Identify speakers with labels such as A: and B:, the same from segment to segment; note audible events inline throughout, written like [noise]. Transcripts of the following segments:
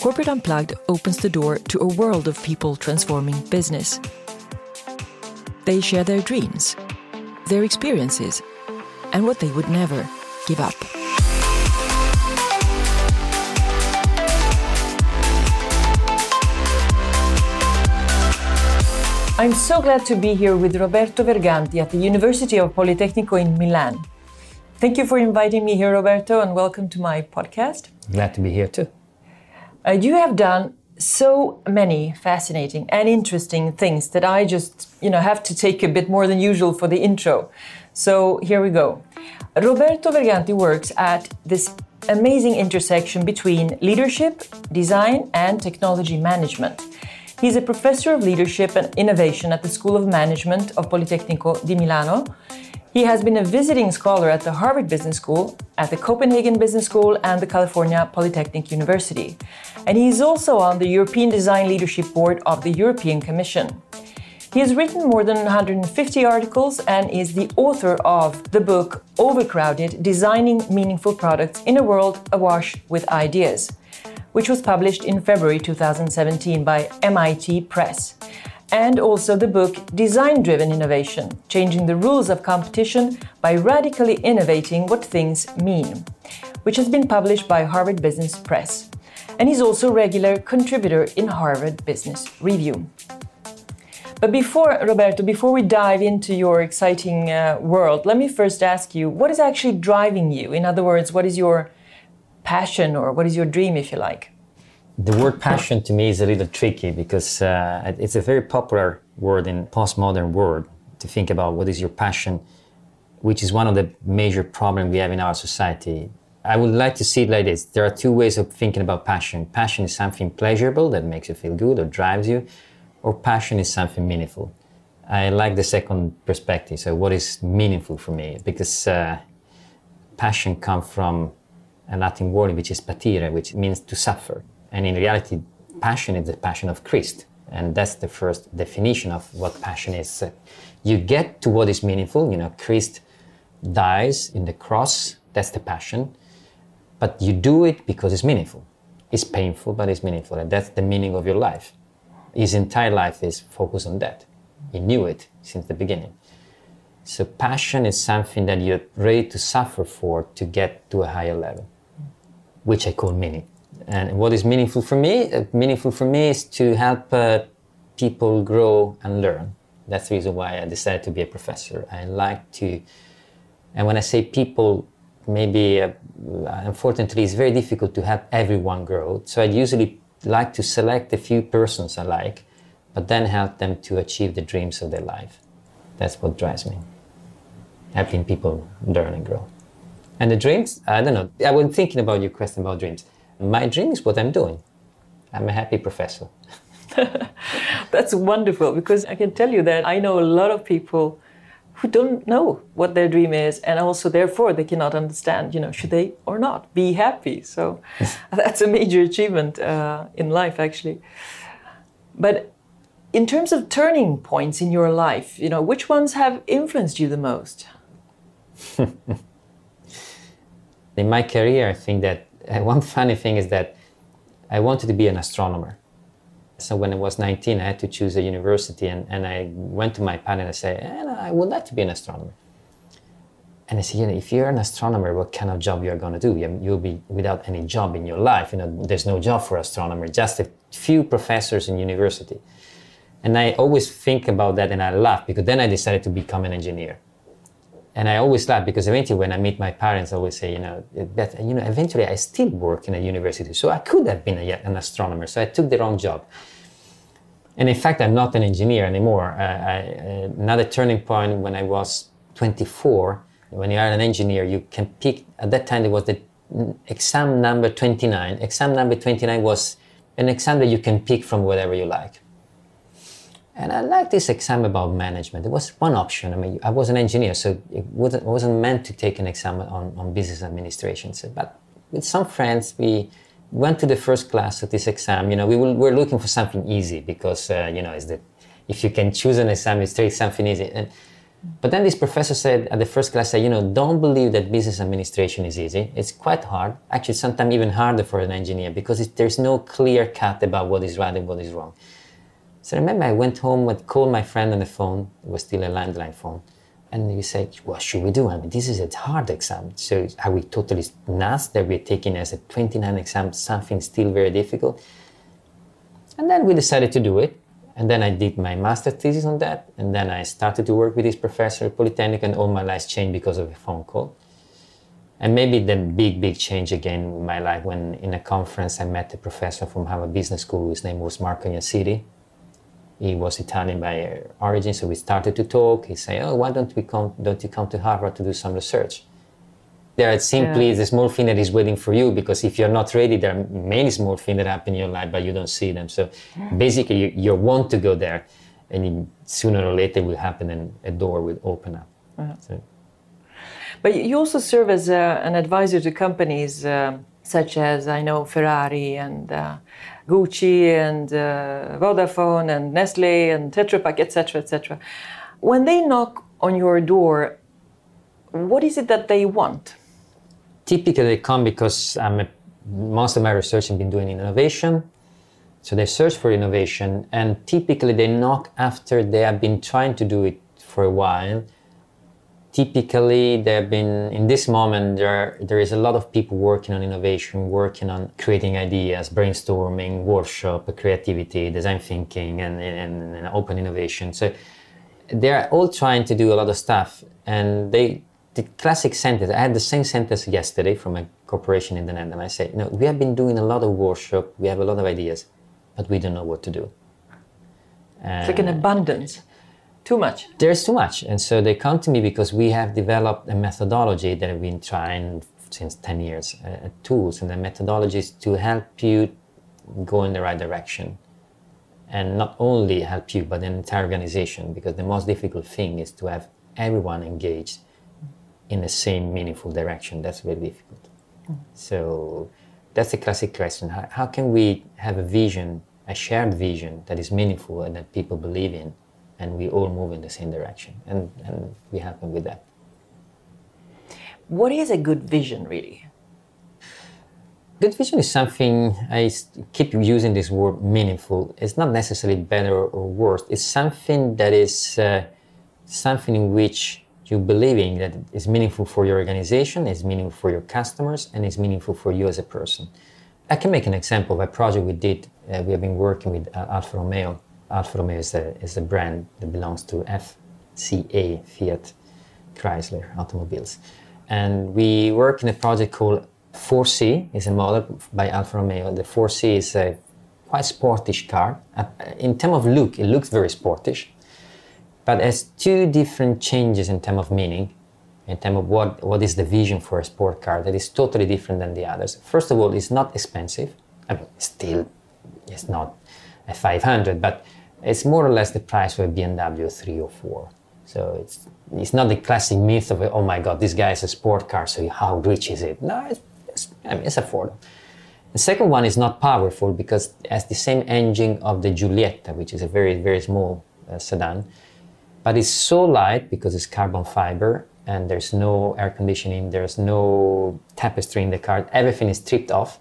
A: Corporate Unplugged opens the door to a world of people transforming business. They share their dreams, their experiences, and what they would never give up. I'm so glad to be here with Roberto Verganti at the University of Politecnico in Milan. Thank you for inviting me here, Roberto, and welcome to my podcast.
B: Glad to be here too.
A: Uh, you have done so many fascinating and interesting things that I just, you know, have to take a bit more than usual for the intro. So here we go. Roberto Verganti works at this amazing intersection between leadership, design, and technology management. He's a professor of leadership and innovation at the School of Management of Politecnico di Milano he has been a visiting scholar at the Harvard Business School, at the Copenhagen Business School, and the California Polytechnic University. And he is also on the European Design Leadership Board of the European Commission. He has written more than 150 articles and is the author of the book Overcrowded Designing Meaningful Products in a World Awash with Ideas, which was published in February 2017 by MIT Press and also the book Design Driven Innovation Changing the Rules of Competition by Radically Innovating What Things Mean, which has been published by Harvard Business Press. And he's also a regular contributor in Harvard Business Review. But before, Roberto, before we dive into your exciting uh, world, let me first ask you what is actually driving you? In other words, what is your passion or what is your dream, if you like?
B: The word passion to me is a little tricky because uh, it's a very popular word in postmodern world to think about what is your passion, which is one of the major problems we have in our society. I would like to see it like this. There are two ways of thinking about passion. Passion is something pleasurable that makes you feel good or drives you, or passion is something meaningful. I like the second perspective. So, what is meaningful for me? Because uh, passion comes from a Latin word which is patire, which means to suffer. And in reality, passion is the passion of Christ. And that's the first definition of what passion is. you get to what is meaningful. You know, Christ dies in the cross. That's the passion. But you do it because it's meaningful. It's painful, but it's meaningful. And that's the meaning of your life. His entire life is focused on that. He knew it since the beginning. So passion is something that you're ready to suffer for to get to a higher level, which I call meaning. And what is meaningful for me? Uh, meaningful for me is to help uh, people grow and learn. That's the reason why I decided to be a professor. I like to, and when I say people, maybe uh, unfortunately it's very difficult to help everyone grow. So I usually like to select a few persons I like, but then help them to achieve the dreams of their life. That's what drives me. Helping people learn and grow. And the dreams, I don't know. I was thinking about your question about dreams my dream is what I'm doing. I'm a happy professor. [laughs] [laughs]
A: That's wonderful because I can tell you that I know a lot of people who don't know what their dream is and also therefore they cannot understand you know should they or not be happy so [laughs] that's a major achievement uh, in life actually but in terms of turning points in your life you know which ones have influenced you the most
B: in my career i think that [laughs] one funny thing is that I wanted to be an astronomer. So when I was 19, I had to choose a university, and, and I went to my parents and I said, eh, I would like to be an astronomer. And I said, you know, if you're an astronomer, what kind of job you're going to do? You'll be without any job in your life. You know, there's no job for astronomer, just a few professors in university. And I always think about that and I laugh because then I decided to become an engineer and I always laugh because eventually when I meet my parents, I always say, you know, that, you know, eventually I still work in a university. So I could have been a, an astronomer. So I took the wrong job. And in fact, I'm not an engineer anymore. Uh, I, another turning point when I was 24, when you are an engineer, you can pick, at that time, there was the exam number 29. Exam number 29 was an exam that you can pick from whatever you like. And I like this exam about management. It was one option. I mean, I was an engineer, so it wasn't, wasn't meant to take an exam on, on business administration. So, but with some friends, we went to the first class of this exam. You know, we were looking for something easy because, uh, you know, if you can choose an exam, it's take something easy. And But then this professor said at the first class, said, you know, don't believe that business administration is easy. It's quite hard. Actually, sometimes even harder for an engineer because there's no clear cut about what is right and what is wrong. So I remember I went home and called my friend on the phone. It was still a landline phone. And he said, what should we do? I mean, this is a hard exam. So are we totally nuts that we're taking as a 29 exam something still very difficult? And then we decided to do it. And then I did my master thesis on that. And then I started to work with this professor at Polytechnic, and all my life changed because of a phone call. And maybe the big, big change again in my life when in a conference I met a professor from Harvard Business School. His name was Marco Iansiti. He was Italian by origin, so we started to talk. He said, "Oh, why don't we come? Don't you come to Harvard to do some research?" There are simply yeah. the small thing that is waiting for you because if you're not ready, there are many small things that happen in your life, but you don't see them. So basically, you, you want to go there, and sooner or later it will happen, and a door will open up. Uh-huh. So.
A: But you also serve as a, an advisor to companies uh, such as I know Ferrari and uh, Gucci and uh, Vodafone and Nestle and Tetra Pak, etc., etc. When they knock on your door, what is it that they want?
B: typically they come because I'm a, most of my research has been doing innovation. So they search for innovation, and typically they knock after they have been trying to do it for a while. Typically, there have been in this moment. There, there is a lot of people working on innovation, working on creating ideas, brainstorming, workshop, creativity, design thinking, and, and, and open innovation. So they're all trying to do a lot of stuff, and they the classic sentence, I had the same sentence yesterday from a corporation in the Netherlands. I said, know, we have been doing a lot of workshop, we have a lot of ideas, but we don't know what to do.
A: it's like an abundance. Too much.
B: There's too much. And so they come to me because we have developed a methodology that I've been trying since 10 years, uh, tools, and the methodology is to help you go in the right direction. And not only help you, but the entire organization, because the most difficult thing is to have everyone engaged in the same meaningful direction. That's very difficult. Mm. So that's a classic question. How, how, can we have a vision, a shared vision that is meaningful and that people believe in, and we all move in the same direction? And, and we happen with that.
A: What is a good vision, really?
B: Good vision is something I keep using this word meaningful. It's not necessarily better or worse. It's something that is uh, something in which you believing that it's meaningful for your organization, is meaningful for your customers, and is meaningful for you as a person. I can make an example of a project we did. Uh, we have been working with uh, Alfa Romeo. Alfa Romeo is a, is a brand that belongs to FCA, Fiat Chrysler Automobiles. And we work in a project called 4C, is a model by Alfa Romeo. The 4C is a quite sportish car. Uh, in terms of look, it looks very sportish but as two different changes in terms of meaning, in terms of what, what is the vision for a sport car that is totally different than the others. First of all, it's not expensive. I mean, still, it's not a 500, but it's more or less the price of a BMW 3 or 4. So it's, it's not the classic myth of, oh my God, this guy is a sport car, so how rich is it? No, it's, it's, I mean, it's affordable. The second one is not powerful because it has the same engine of the Giulietta, which is a very, very small uh, sedan but it's so light because it's carbon fiber and there's no air conditioning, there's no tapestry in the car, everything is stripped off.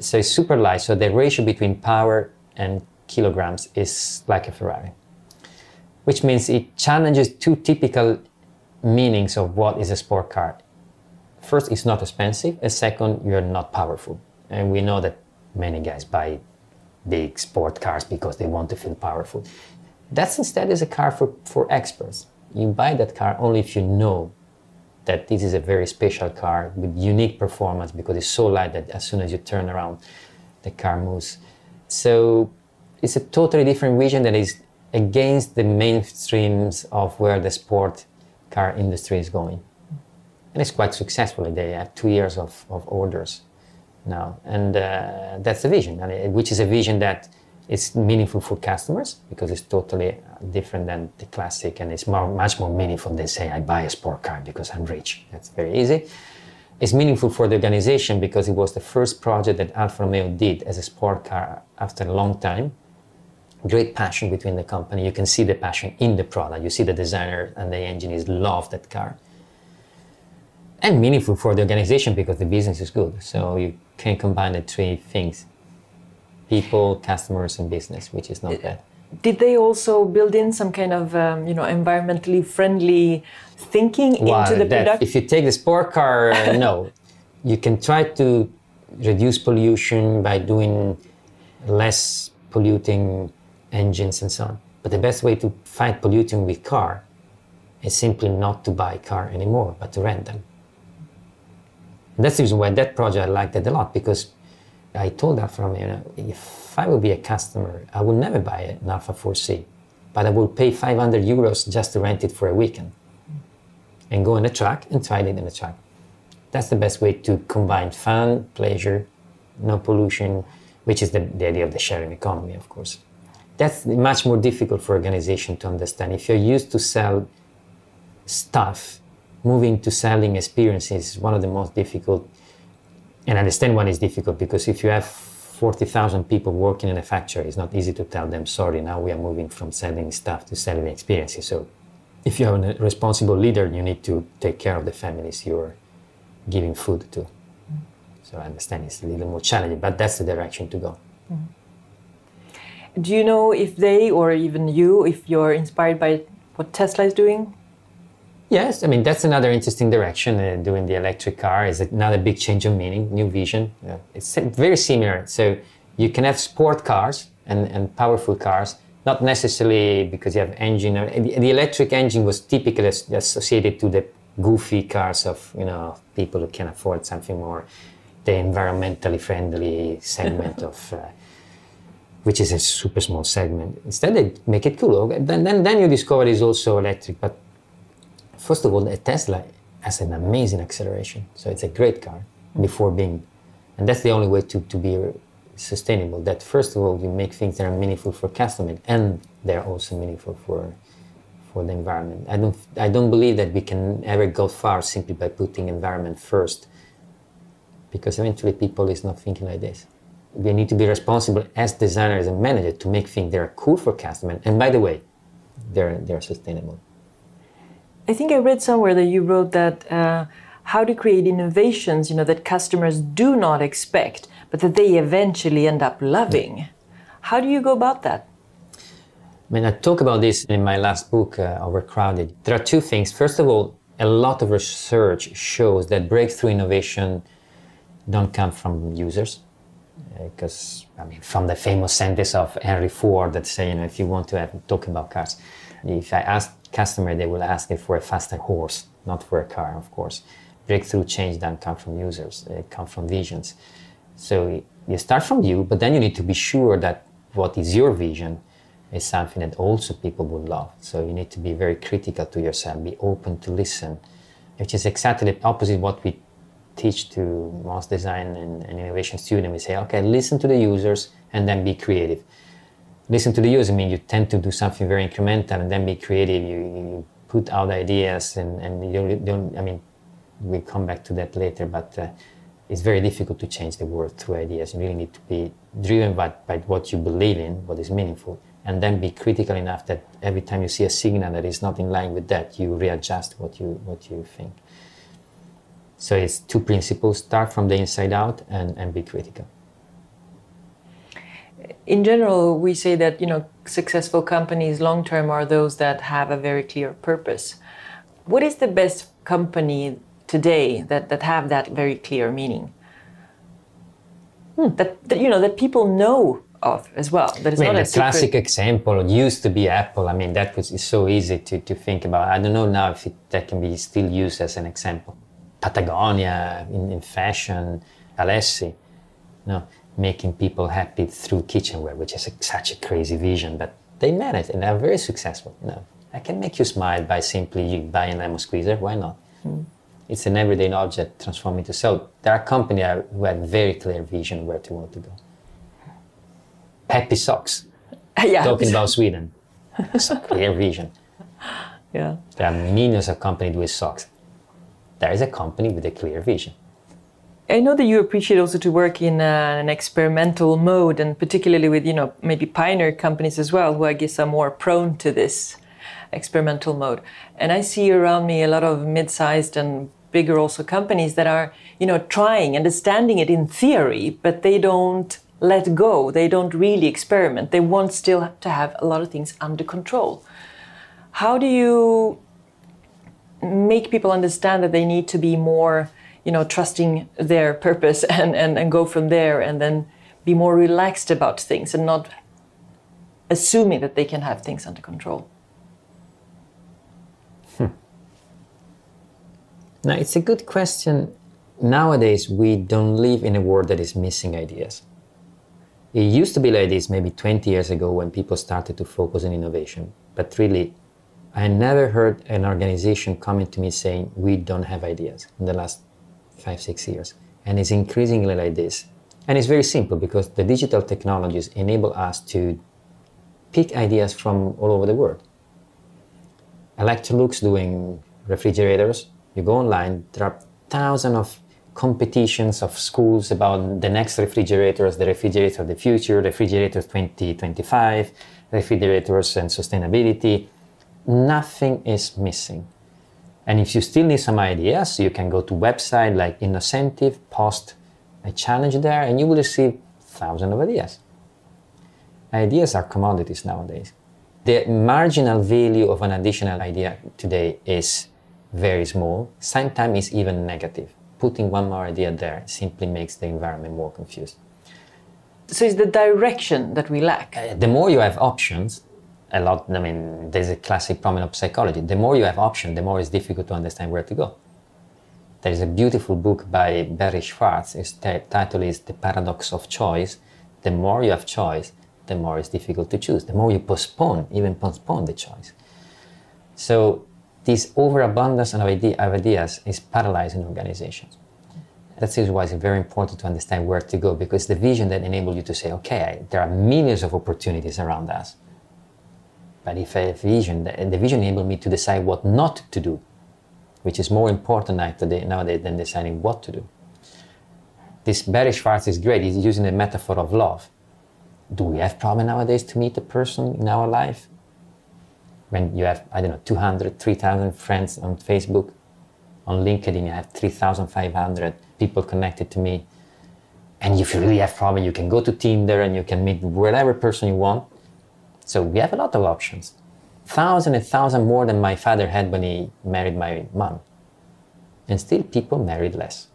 B: So it's super light. So the ratio between power and kilograms is like a Ferrari, which means it challenges two typical meanings of what is a sport car. First, it's not expensive, and second, you're not powerful. And we know that many guys buy big sport cars because they want to feel powerful. That's instead is a car for, for experts. You buy that car only if you know that this is a very special car with unique performance because it's so light that as soon as you turn around, the car moves. So it's a totally different vision that is against the mainstreams of where the sport car industry is going. And it's quite successful. They have two years of, of orders now. And uh, that's the vision, which is a vision that is meaningful for customers because it's totally different than the classic and it's more, much more meaningful than saying I buy a sport car because I'm rich. That's very easy. It's meaningful for the organization because it was the first project that Alfa Romeo did as a sport car after a long time. Great passion between the company. You can see the passion in the product. You see the designer and the engineers love that car. And meaningful for the organization because the business is good. So you can combine the three things people, customers, and business, which is not bad.
A: Did they also build in some kind of um, you know environmentally friendly thinking
B: Well,
A: into the product?
B: If you take the sport car, [laughs] no. You can try to reduce pollution by doing less polluting engines and so on. But the best way to fight polluting with car is simply not to buy car anymore, but to rent them. And that's the reason why that project I liked it a lot because I told that from you know if I would be a customer, I would never buy an Alfa 4C, but I would pay 500 euros just to rent it for a weekend and go on a track and try it in a track. That's the best way to combine fun, pleasure, no pollution, which is the, the idea of the sharing economy, of course. That's much more difficult for organization to understand. If you're used to sell stuff, moving to selling experiences is one of the most difficult. And understand one is difficult because if you have 40,000 people working in a factory, it's not easy to tell them, sorry, now we are moving from selling stuff to selling experiences. So if you have a responsible leader, you need to take care of the families you're giving food to. So I understand it's a little more challenging, but that's the direction to go. Mm-hmm.
A: Do you know if they or even you, if you're inspired by what Tesla is doing?
B: Yes, I mean that's another interesting direction. Uh, doing the electric car is another big change of meaning, new vision. Yeah. It's very similar. So you can have sport cars and, and powerful cars, not necessarily because you have engine. Or, the, the electric engine was typically associated to the goofy cars of you know people who can afford something more, the environmentally friendly segment [laughs] of. Uh, which is a super small segment. Instead, they make it cool. Okay, Then, then, then you discover it's also electric. But first of all, a Tesla has an amazing acceleration. So it's a great car before being, and that's the only way to, to be sustainable. That first of all, you make things that are meaningful for customers, and they're also meaningful for for the environment. I don't I don't believe that we can ever go far simply by putting environment first, because eventually people is not thinking like this. We need to be responsible as designers and managers to make things that are cool for customers. And by the way, they're they're sustainable.
A: I think I read somewhere that you wrote that uh, how to create innovations, you know, that customers do not expect, but that they eventually end up loving. How do you go about that?
B: I mean, I talk about this in my last book, uh, Overcrowded. There are two things. First of all, a lot of research shows that breakthrough innovation don't come from users. Uh, because, I mean, from the famous sentence of Henry Ford that say, you know, if you want to have, talk about cars, if I ask customer, they will ask for a faster horse, not for a car, of course. Breakthrough change don't come from users, they come from visions. So you start from you, but then you need to be sure that what is your vision is something that also people will love. So you need to be very critical to yourself, be open to listen, which is exactly the opposite what we teach to most design and, and innovation students. We say, okay, listen to the users and then be creative. Listen to the users, I mean you tend to do something very incremental and then be creative. You, you put out ideas and, and you don't, don't, I mean, we'll come back to that later, but uh, it's very difficult to change the world through ideas. You really need to be driven by, by what you believe in, what is meaningful, and then be critical enough that every time you see a signal that is not in line with that, you readjust what you what you think. So it's two principles: start from the inside out and, and be critical.
A: In general, we say that you know successful companies long term are those that have a very clear purpose. What is the best company today that, that have that very clear meaning? Hmm. That, that you know that people know of as well. That is
B: I mean,
A: not
B: the
A: a secret.
B: classic example used to be Apple. I mean, that was so easy to, to think about. I don't know now if it, that can be still used as an example. Patagonia in, in fashion, Alessi, no, making people happy through kitchenware, which is a, such a crazy vision, but they manage and they're very successful. No, I can make you smile by simply buying a lemon squeezer. Why not? Hmm. It's an everyday object transformed into so. There are companies who have very clear vision where to want to go. Happy socks. [laughs]
A: yeah.
B: Talking about Sweden, it's a clear vision. [laughs]
A: yeah.
B: There are millions of companies with socks. There is a company with a clear vision.
A: I know that you appreciate also to work in uh, an experimental mode, and particularly with you know maybe pioneer companies as well, who I guess are more prone to this experimental mode. And I see around me a lot of mid-sized and bigger also companies that are you know trying, understanding it in theory, but they don't let go. They don't really experiment. They want still to have a lot of things under control. How do you make people understand that they need to be more you know, trusting their purpose [laughs] and, and, and go from there and then be more relaxed about things and not assuming that they can have things under control.
B: Hmm. Now, it's a good question. Nowadays, we don't live in a world that is missing ideas. It used to be like this maybe 20 years ago when people started to focus on innovation. But really, I never heard an organization coming to me saying, We don't have ideas in the last five, six years. And it's increasingly like this. And it's very simple because the digital technologies enable us to pick ideas from all over the world. Electrolux doing refrigerators. You go online, there are thousands of competitions of schools about the next refrigerators, the refrigerator of the future, refrigerators 2025, refrigerators and sustainability. Nothing is missing. And if you still need some ideas, you can go to website like Innocentive, post a challenge there, and you will receive thousands of ideas. Ideas are commodities nowadays. The marginal value of an additional idea today is very small. Sometimes it's even negative. Putting one more idea there simply makes the environment more confused.
A: So it's the direction that we lack.
B: Uh, the more you have options, a lot. I mean, there's a classic problem of psychology. The more you have options, the more it's difficult to understand where to go. There is a beautiful book by Barry Schwartz. Its title is The Paradox of Choice. The more you have choice, the more it's difficult to choose. The more you postpone, even postpone the choice. So this overabundance of, of ideas is paralyzing organizations. That's why it's very important to understand where to go because the vision that enables you to say, okay, there are millions of opportunities around us but if I have vision, the vision enabled me to decide what not to do, which is more important nowadays than deciding what to do. This Barry Schwartz is great. He's using the metaphor of love. Do we have problem nowadays to meet a person in our life? When you have, I don't know, 200, 3,000 friends on Facebook, on LinkedIn, you have 3,500 people connected to me. And if you really have problem, you can go to Tinder and you can meet whatever person you want so we have a lot of options. Thousand and thousand more than my father had when he married my mom. And still people married less.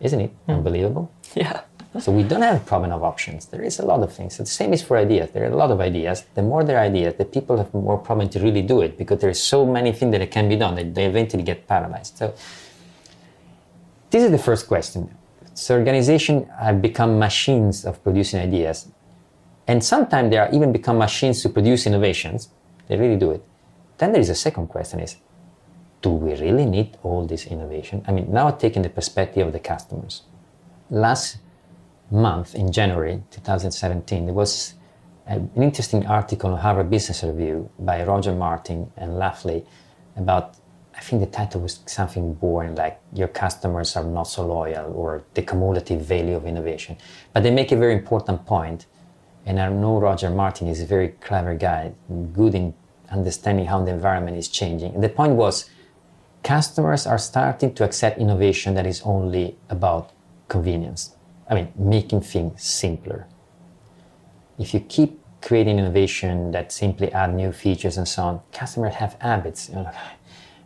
B: Isn't it mm. unbelievable? [laughs]
A: Yeah.
B: so we don't have a problem of options. There is a lot of things. The same is for ideas. There are a lot of ideas. The more there are ideas, the people have more problem to really do it because there are so many things that can be done that they eventually get paralyzed. So this is the first question. So organizations have become machines of producing ideas and sometimes they are even become machines to produce innovations. They really do it. Then there is a second question is, do we really need all this innovation? I mean, now taking the perspective of the customers. Last month in January 2017, there was an interesting article in Harvard Business Review by Roger Martin and Lafley about, I think the title was something boring like your customers are not so loyal or the cumulative value of innovation. But they make a very important point and I know Roger Martin is a very clever guy, good in understanding how the environment is changing. And the point was, customers are starting to accept innovation that is only about convenience. I mean, making things simpler. If you keep creating innovation that simply add new features and so on, customers have habits. You know,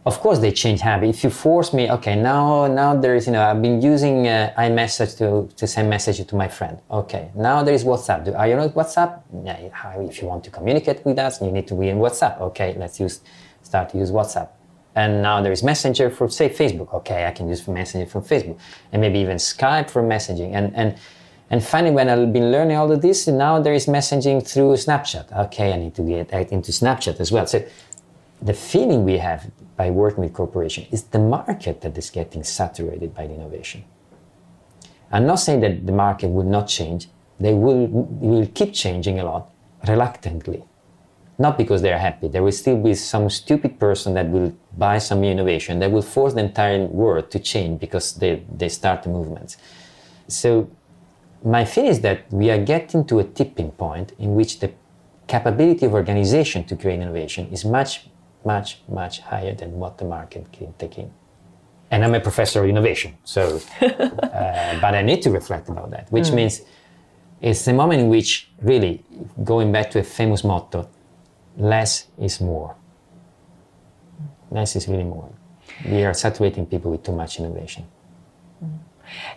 B: of course they change habit. If you force me, okay, now now there is, you know, I've been using uh, iMessage to, to send messages to my friend. Okay, now there is WhatsApp. Do, are you on WhatsApp? Yeah, if you want to communicate with us, you need to be in WhatsApp. Okay, let's use start to use WhatsApp. And now there is Messenger for say Facebook. Okay, I can use Messenger from Facebook, and maybe even Skype for messaging. And and and finally, when I've been learning all of this, now there is messaging through Snapchat. Okay, I need to get into Snapchat as well. So the feeling we have by working with corporations is the market that is getting saturated by the innovation. I'm not saying that the market will not change. They will, will keep changing a lot, reluctantly. not because they're happy. There will still be some stupid person that will buy some innovation that will force the entire world to change because they, they start the movements. So my feeling is that we are getting to a tipping point in which the capability of organization to create innovation is much, much, much higher than what the market can take in. And I'm a professor of innovation, so, [laughs] uh, but I need to reflect about that, which mm. means it's the moment in which, really, going back to a famous motto, less is more. Less is really more. We are saturating people with too much innovation.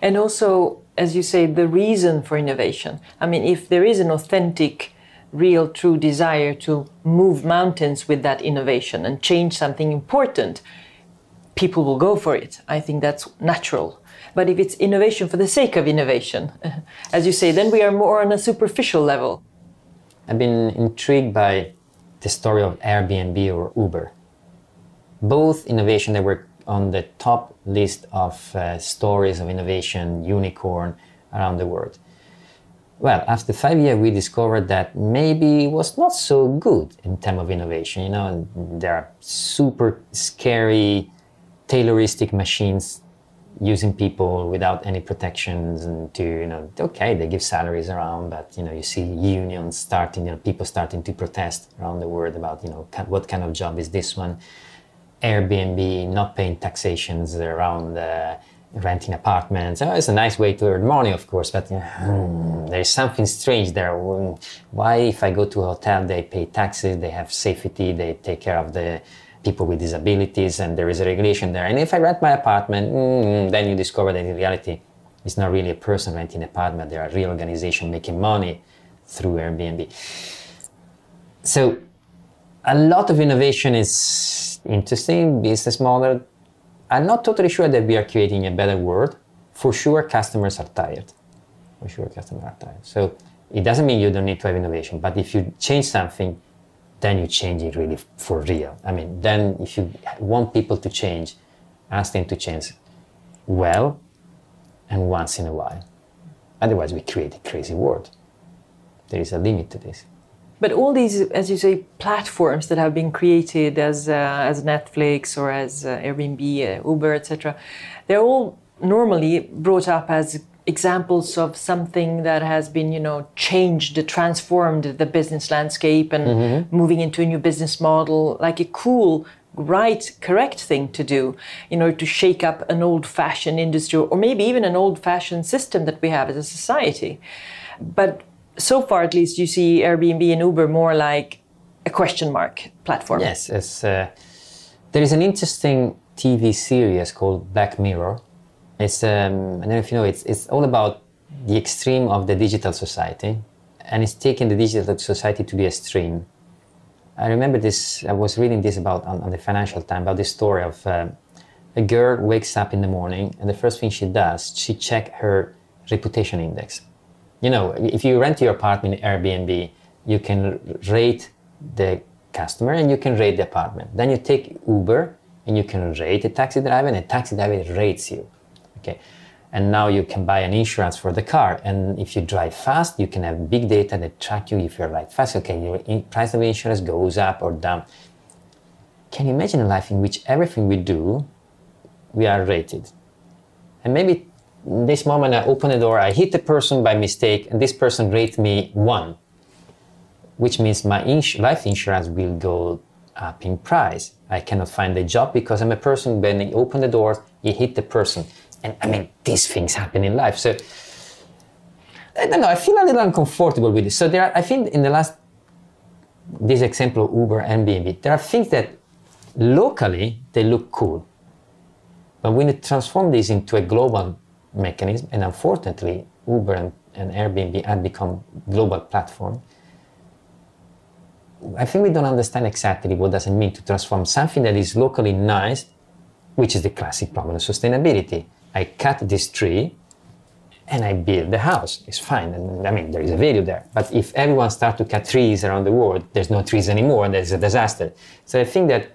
A: And also, as you say, the reason for innovation. I mean, if there is an authentic, real, true desire to move mountains with that innovation and change something important, people will go for it. I think that's natural. But if it's innovation for the sake of innovation, [laughs] as you say, then we are more on a superficial level.
B: I've been intrigued by the story of Airbnb or Uber. Both innovation that were on the top list of uh, stories of innovation, unicorn around the world. Well, after five years, we discovered that maybe it was not so good in terms of innovation. You know, there are super scary, tailoristic machines using people without any protections and to you know okay they give salaries around but you know you see unions starting you know people starting to protest around the world about you know what kind of job is this one airbnb not paying taxations around uh, renting apartments oh, it's a nice way to earn money of course but hmm, there's something strange there why if i go to a hotel they pay taxes they have safety they take care of the people with disabilities and there is a regulation there. And if I rent my apartment, mm, then you discover that in reality, it's not really a person renting an apartment. There are real organizations making money through Airbnb. So a lot of innovation is interesting, business model. I'm not totally sure that we are creating a better world. For sure, customers are tired. For sure, customers are tired. So it doesn't mean you don't need to have innovation, but if you change something, then you change it really for real. I mean, then if you want people to change, ask them to change well and once in a while. Otherwise, we create a crazy world. There is a limit to this.
A: But all these, as you say, platforms that have been created as, uh, as Netflix or as uh, Airbnb, uh, Uber, etc., they're all normally brought up as examples of something that has been you know changed transformed the business landscape and mm-hmm. moving into a new business model like a cool right correct thing to do in order to shake up an old fashioned industry or maybe even an old fashioned system that we have as a society but so far at least you see airbnb and uber more like a question mark platform
B: yes uh, there is an interesting tv series called black mirror it's um, I don't know if you know it's it's all about the extreme of the digital society, and it's taking the digital society to the extreme. I remember this. I was reading this about on, on the Financial Times about this story of uh, a girl wakes up in the morning and the first thing she does she check her reputation index. You know, if you rent your apartment in Airbnb, you can rate the customer and you can rate the apartment. Then you take Uber and you can rate a taxi driver, and a taxi driver rates you. Okay. And now you can buy an insurance for the car. And if you drive fast, you can have big data that track you if you ride fast. Okay, your price of insurance goes up or down. Can you imagine a life in which everything we do, we are rated? And maybe this moment I open the door, I hit the person by mistake, and this person rates me one, which means my ins- life insurance will go up in price. I cannot find a job because I'm a person. When I open the door, you hit the person. And I mean, these things happen in life. So I don't know. I feel a little uncomfortable with this. So there, are, I think, in the last this example Uber and Airbnb, there are things that locally they look cool, but when you transform this into a global mechanism, and unfortunately, Uber and, and Airbnb have become global platform. I think we don't understand exactly what does it mean to transform something that is locally nice, which is the classic problem of sustainability. I cut this tree and I build the house. It's fine. And I mean, there is a value there. But if everyone starts to cut trees around the world, there's no trees anymore and there's a disaster. So I think that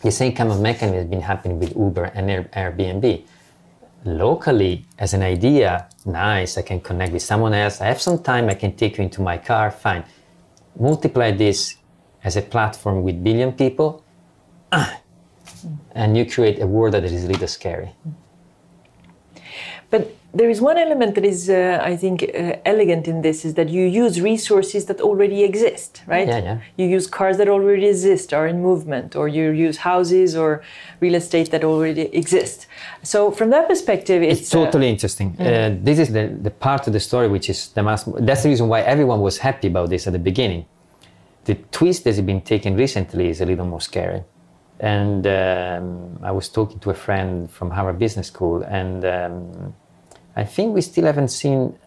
B: the same kind of mechanism has been happening with Uber and Airbnb. Locally, as an idea, nice, I can connect with someone else. I have some time, I can take you into my car, fine. Multiply this as a platform with billion people, [clears throat] and you create a world that is a little scary.
A: But there is one element that is, uh, I think, uh, elegant in this is that you use resources that already exist, right?
B: Yeah, yeah.
A: You use cars that already exist, are in movement, or you use houses or real estate that already exist. So from that perspective, it's,
B: it's totally uh, interesting. Mm. this is the, the part of the story which is the most. That's the reason why everyone was happy about this at the beginning. The twist that has been taken recently is a little more scary. And um, I was talking to a friend from Harvard Business School, and um, I think we still haven't seen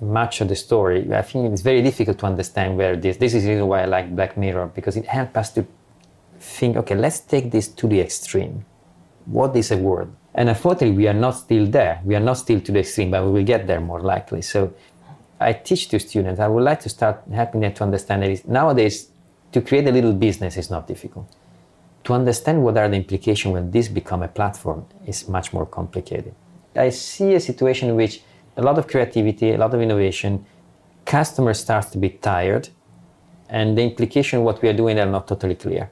B: much of the story. I think it's very difficult to understand where this. This is the reason why I like Black Mirror because it helps us to think. Okay, let's take this to the extreme. What is a world? And unfortunately, we are not still there. We are not still to the extreme, but we will get there more likely. So, I teach to students. I would like to start helping them to understand that nowadays, to create a little business is not difficult. To understand what are the implications when this become a platform is much more complicated. I see a situation in which a lot of creativity, a lot of innovation, customers start to be tired, and the implication of what we are doing are not totally clear.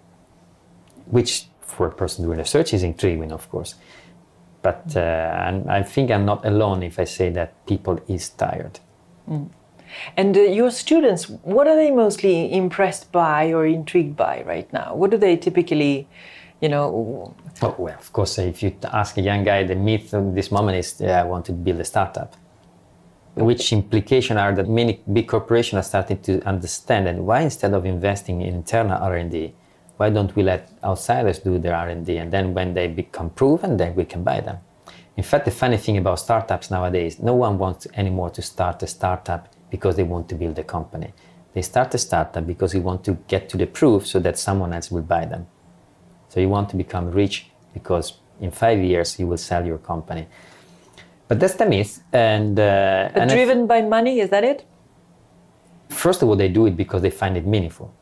B: Which, for a person doing research, is intriguing, of course. But uh, I think I'm not alone if I say that people is tired. Mm.
A: And uh, your students, what are they mostly impressed by or intrigued by right now? What do they typically, you know,
B: Oh, well, of course, if you ask a young guy, the myth of this moment is, yeah, I want to build a startup. Which implication are that many big corporations are starting to understand and why instead of investing in internal R&D, why don't we let outsiders do their R&D and then when they become proven, then we can buy them. In fact, the funny thing about startups nowadays, no one wants anymore to start a startup because they want to build a company. They start a startup because they want to get to the proof so that someone else will buy them. So you want to become rich because in five years you will sell your company. But that's the myth. And, uh,
A: and driven by money, is that it?
B: First of all, they do it because they find it meaningful.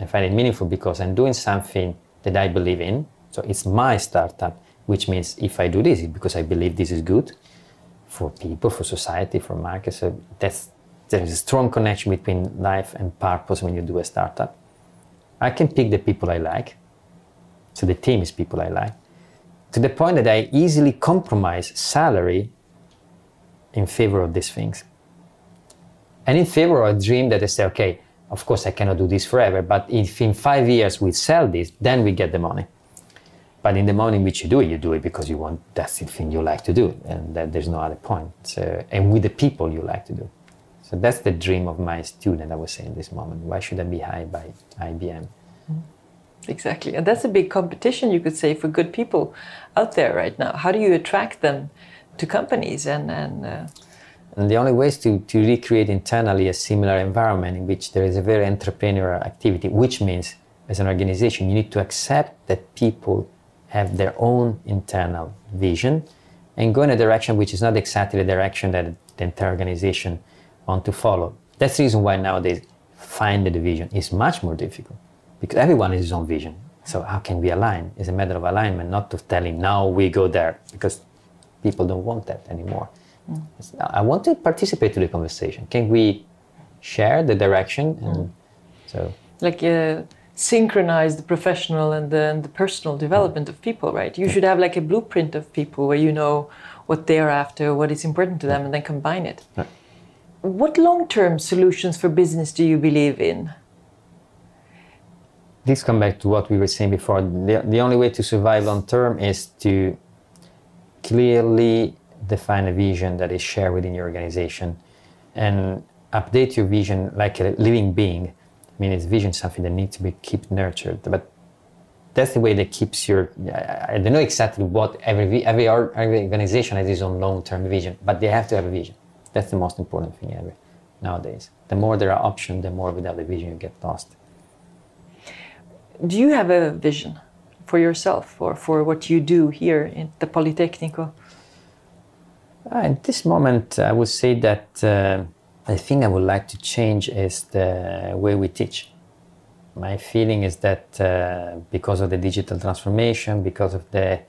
B: I find it meaningful because I'm doing something that I believe in. So it's my startup, which means if I do this, it's because I believe this is good for people, for society, for markets. So that's there is a strong connection between life and purpose when you do a startup. I can pick the people I like. So the team is people I like. To the point that I easily compromise salary in favor of these things. And in favor of a dream that I say, okay, of course I cannot do this forever, but if in five years we sell this, then we get the money. But in the moment in which you do it, you do it because you want that's the thing you like to do, and that there's no other point. So, and with the people you like to do. So that's the dream of my student. I was saying this moment. Why should I be hired by IBM? Mm-hmm.
A: Exactly. And that's a big competition, you could say, for good people out there right now. How do you attract them to companies? And, and, uh...
B: and the only way is to, to recreate internally a similar environment in which there is a very entrepreneurial activity, which means, as an organization, you need to accept that people have their own internal vision and go in a direction which is not exactly the direction that the entire organization want to follow. That's the reason why nowadays find the vision is much more difficult because everyone has his own vision. So how can we align? It's a matter of alignment, not of telling now we go there, because people don't want that anymore. Mm. I want to participate to the conversation. Can we share the direction? And mm. so,
A: like uh, synchronize the professional and the, and the personal development mm. of people, right? You should have like a blueprint of people where you know what they're after, what is important to them, and then combine it. What long-term solutions for business do you believe in?
B: This comes back to what we were saying before. The, the only way to survive long term is to clearly define a vision that is shared within your organization and update your vision like a living being. I mean, it's vision something that needs to be keep nurtured, but that's the way that keeps your. I don't know exactly what every every, every organization has its own long-term vision, but they have to have a vision. That's the most important thing ever nowadays. The more there are options, the more without a vision you get lost
A: do you have a vision for yourself or for what you do here in the Politecnico?
B: Uh, at this moment, I would say that uh, the thing I would like to change is the way we teach. My feeling is that uh, because of the digital transformation, because of the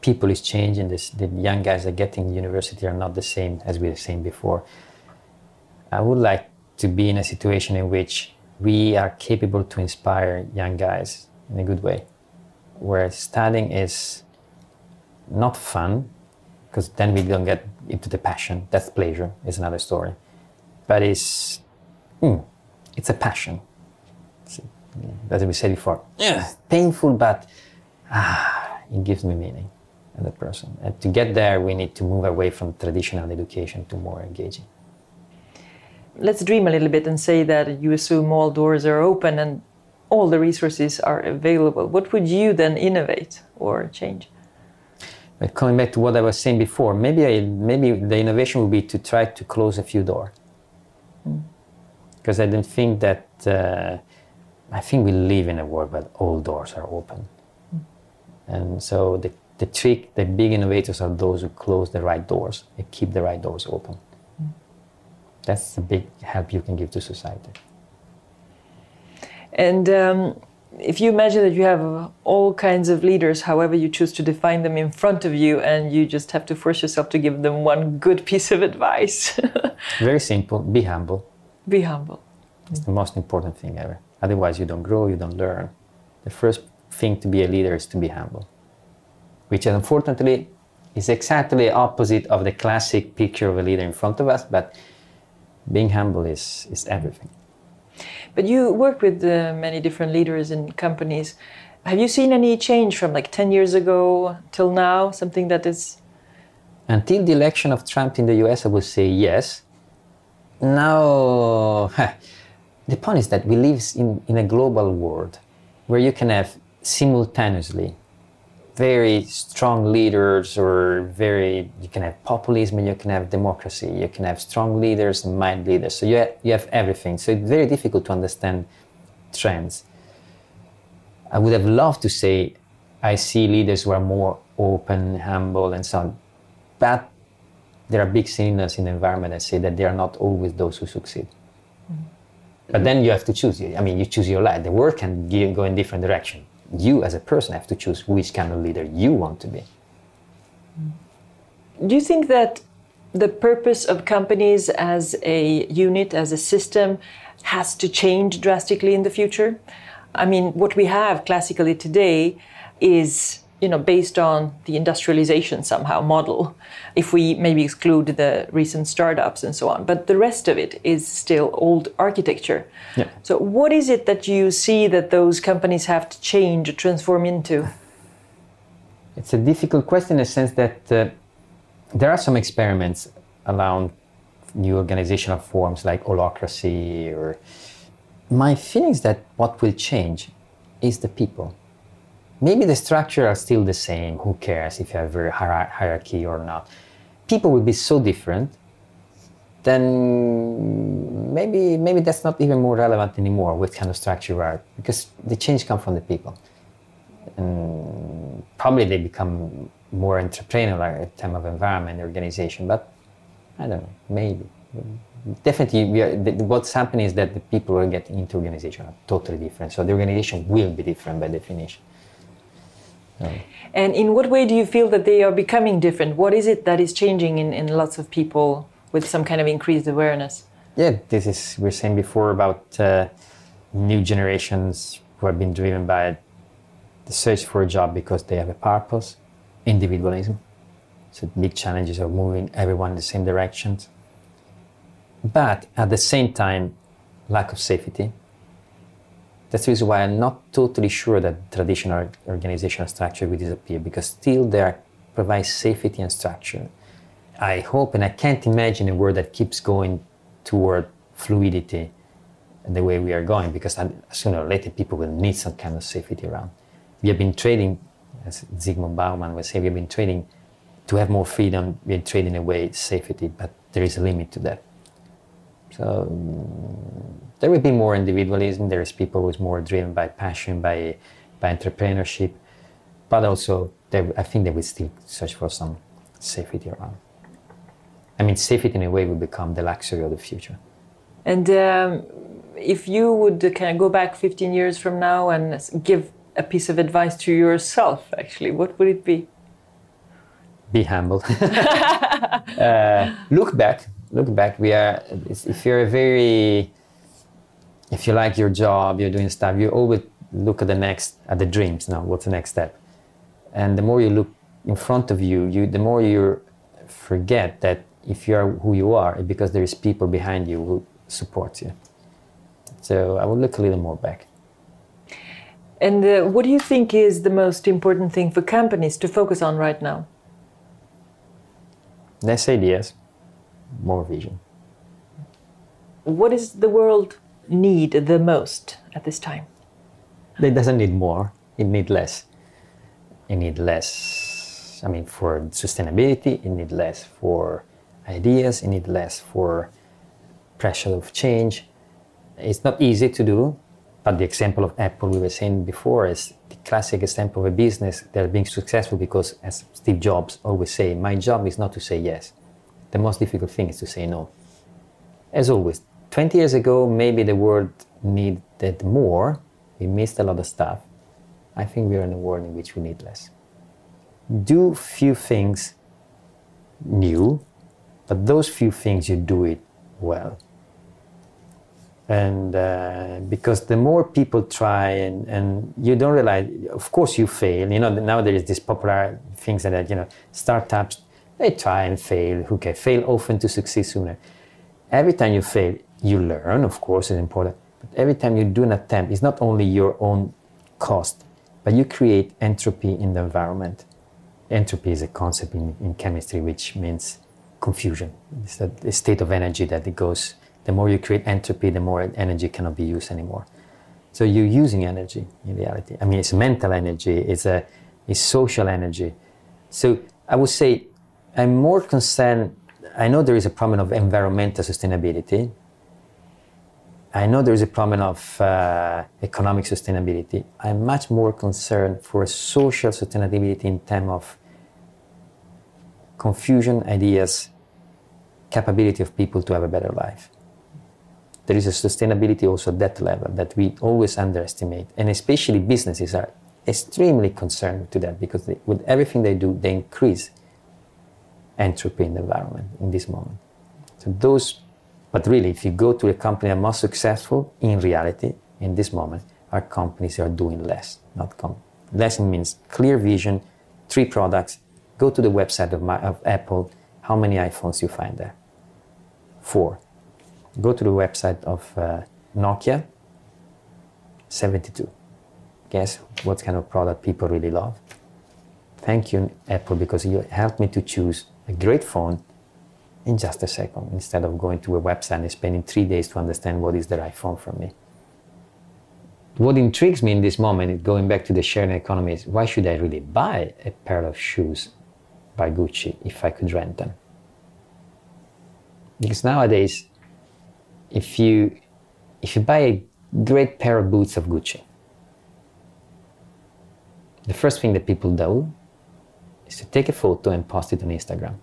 B: people is changing, this, the young guys are getting university are not the same as we were saying before. I would like to be in a situation in which we are capable to inspire young guys in a good way. Where studying is not fun, because then we don't get into the passion. That's pleasure, is another story. But it's, mm, it's a passion. It's, as we said before, yeah, painful, but ah, it gives me meaning as a person. And to get there, we need to move away from traditional education to more engaging
A: let's dream a little bit and say that you assume all doors are open and all the resources are available. What would you then innovate or change?
B: But coming back to what I was saying before, maybe I, maybe the innovation would be to try to close a few doors. Because mm. I don't think that uh, I think we live in a world where all doors are open, mm. and so the the trick, the big innovators are those who close the right doors and keep the right doors open. That's the big help you can give to society.
A: And um, if you imagine that you have all kinds of leaders, however you choose to define them in front of you, and you just have to force yourself to give them one good [laughs] piece of advice. [laughs]
B: Very simple be humble.
A: Be humble.
B: It's the most important thing ever. Otherwise, you don't grow, you don't learn. The first thing to be a leader is to be humble, which unfortunately is exactly opposite of the classic picture of a leader in front of us, but being humble is, is everything.
A: But you work with uh, many different leaders in companies. Have you seen any change from like 10 years ago till now? Something that is.
B: Until the election of Trump in the US, I would say yes. Now, [laughs] the point is that we live in, in a global world where you can have simultaneously very strong leaders or very you can have populism and you can have democracy you can have strong leaders and mind leaders. So you have, you have everything. So it's very difficult to understand trends. I would have loved to say i see leaders who are more open humble and so on. But there are big signals in the environment that say that they are not always those who succeed. Mm-hmm. but then you have to choose. I mean you choose your life. The world can go in different direction you as a person have to choose which kind of leader you want to be.
A: Do you think that the purpose of companies as a unit, as a system, has to change drastically in the future? I mean, what we have classically today is you know, based on the industrialization somehow model, if we maybe exclude the recent startups and so on. But the rest of it is still old architecture. Yeah. So, what is it that you see that those companies have to change or transform into?
B: It's a difficult question in the sense that uh, there are some experiments around new organizational forms like holacracy or my feeling is that what will change is the people maybe the structure are still the same. Who cares if you have a hierarchy or not? People will be so different. Then maybe maybe that's not even more relevant anymore. What kind of structure are, because the change comes from the people. And probably they become more entrepreneurial in terms of environment organization. But I don't know. Maybe definitely are, what's happening is that the people who are getting into organization are totally different so the organization will be different by definition
A: and in what way do you feel that they are becoming different? What is it that is changing in, in lots of people with some kind of increased awareness?
B: Yeah, this is, we are saying before about uh, new generations who have been driven by the search for a job because they have a purpose, individualism. So big challenges of moving everyone in the same directions. But at the same time, lack of safety, that's the reason why I'm not totally sure that traditional organizational structure will disappear because still there provides safety and structure. I hope and I can't imagine a world that keeps going toward fluidity the way we are going because sooner or later people will need some kind of safety around. We have been trading, as Zygmunt Bauman was saying, we have been trading to have more freedom, we are trading away safety, but there is a limit to that. So there will be more individualism. There's people who's more driven by passion, by by entrepreneurship, but also there, I think they will still search for some safety around. I mean, safety in a way will become the luxury of the future.
A: And um, if you would kind of go back 15 years from now and give a piece of advice to yourself, actually, what would it be?
B: Be humble. [laughs] uh, look back. Look back. We are. If you're a very if you like your job, you're doing stuff, you always look at the next, at the dreams now, what's the next step? And the more you look in front of you, you the more you forget that if you are who you are, because there is people behind you who support you. So I would look a little more back.
A: And uh, what do you think is the most important thing for companies to focus on right now?
B: Less ideas, more vision.
A: What does the world need the most at this time?
B: It doesn't need more, it needs less. It needs less, I mean, for sustainability, it needs less for ideas, it needs less for pressure of change. It's not easy to do, but the example of Apple we were saying before is the classic example of a business that being successful because, as Steve Jobs always say, my job is not to say yes. The most difficult thing is to say no. As always, 20 years ago, maybe the world needed more. We missed a lot of stuff. I think we are in a world in which we need less. Do few things new, but those few things you do it well and uh, because the more people try and, and you don't realize of course you fail you know now there is this popular things that you know startups they try and fail. Who can fail? Often to succeed sooner. Every time you fail you learn of course it's important. But every time you do an attempt it's not only your own cost but you create entropy in the environment. Entropy is a concept in, in chemistry which means confusion. It's a state of energy that it goes. The more you create entropy, the more energy cannot be used anymore. So you're using energy in reality. I mean, it's mental energy, it's a it's social energy. So I would say I'm more concerned. I know there is a problem of environmental sustainability. I know there is a problem of uh, economic sustainability. I'm much more concerned for social sustainability in terms of confusion, ideas, capability of people to have a better life there is a sustainability also at that level that we always underestimate. And especially businesses are extremely concerned to that because they, with everything they do, they increase entropy in the environment in this moment. So those, but really, if you go to a company that are most successful, in reality, in this moment, are companies that are doing less, not com- less means clear vision, three products. Go to the website of, my, of Apple. How many iPhones you find there? Four go to the website of uh, Nokia, 72. Guess what kind of product people really love? Thank you, Apple, because you helped me to choose a great phone in just a second instead of going to a website and spending three days to understand what is the right phone for me. What intrigues me in this moment, going back to the sharing economy, is why should I really buy a pair of shoes by Gucci if I could rent them? Because nowadays, if you if you buy a great pair of boots of Gucci, the first thing that people do is to take a photo and post it on Instagram.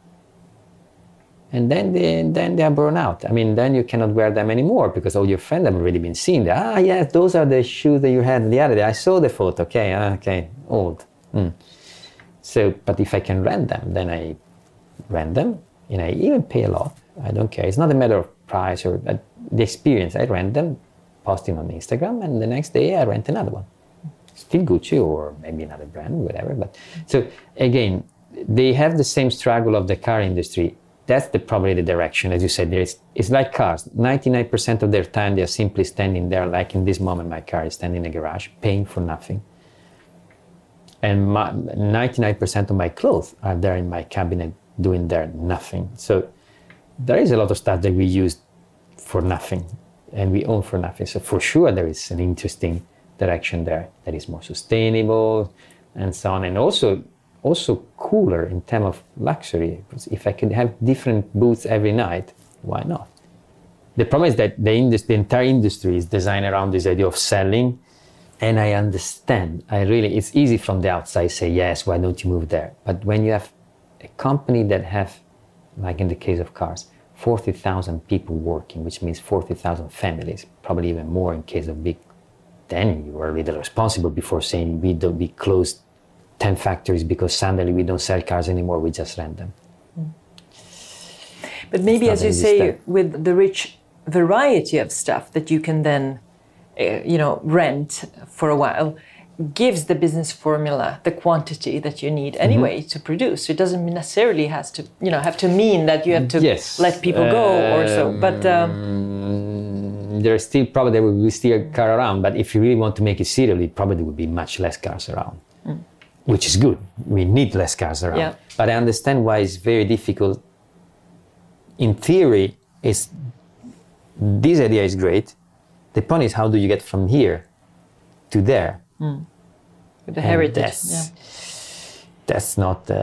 B: And then they, then they are burned out. I mean, then you cannot wear them anymore because all your friends have already been seeing them. Ah, yes, those are the shoes that you had the other day. I saw the photo. Okay, ah, okay, old. Mm. So, but if I can rent them, then I rent them and I even pay a lot. I don't care. It's not a matter of price or uh, the experience. I rent them, post them on Instagram, and the next day I rent another one. Still Gucci or maybe another brand, whatever. But so again, they have the same struggle of the car industry. That's the, probably the direction, as you said. There is, it's like cars. 99% of their time, they are simply standing there, like in this moment, my car is standing in a garage, paying for nothing. And my, 99% of my clothes are there in my cabinet doing their nothing. So there is a lot of stuff that we use for nothing and we own for nothing. So for sure there is an interesting direction there that is more sustainable and so on and also also cooler in terms of luxury. If I could have different booths every night, why not? The problem is that the, the entire industry is designed around this idea of selling. And I understand. I really, it's easy from the outside say, yes, why don't you move there? But when you have a company that have like in the case of cars, 40,000 people working, which means 40,000 families, probably even more in case of big. Then you are a little responsible before saying we don't we closed 10 factories because suddenly we don't sell cars anymore, we just rent them.
A: But maybe, as you say, step. with the rich variety of stuff that you can then uh, you know, rent for a while gives the business formula the quantity that you need anyway to produce. It doesn't necessarily has to, you know, have to mean that you have to
B: Yes.
A: let people go or so. But um,
B: Mm, there's still probably there will be still a car around, but if you really want to make it serially, probably there will be much less cars around, which is good. We need less cars around.
A: Yeah.
B: But I understand why it's very difficult. In theory, is this idea is great. The point is, how do you get from here to there?
A: with the
B: And
A: heritage,
B: that's-
A: yeah.
B: That's not. Uh,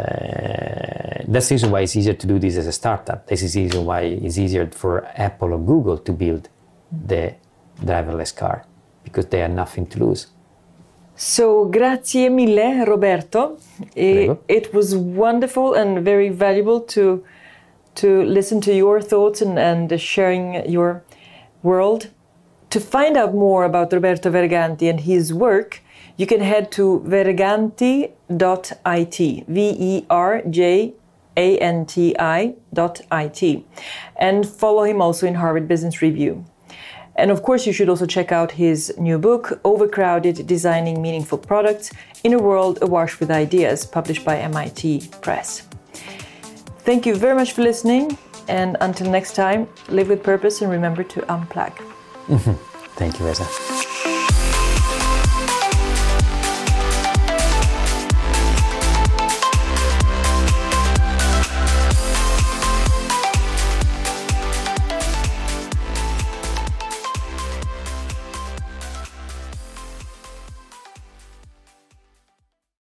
B: that's the reason why it's easier to do this as a startup. This is the reason why it's easier for Apple or Google to build the driverless car because they have nothing to lose.
A: So, grazie mille, Roberto. It, it was wonderful and very valuable to to listen to your thoughts and, and sharing your world. To find out more about Roberto Verganti and his work, you can head to verganti.it, V E R J A N T I dot IT, and follow him also in Harvard Business Review. And of course, you should also check out his new book, Overcrowded Designing Meaningful Products in a World Awash with Ideas, published by MIT Press. Thank you very much for listening. And until next time, live with purpose and remember to unplug. Mm-hmm.
B: Thank you, Reza.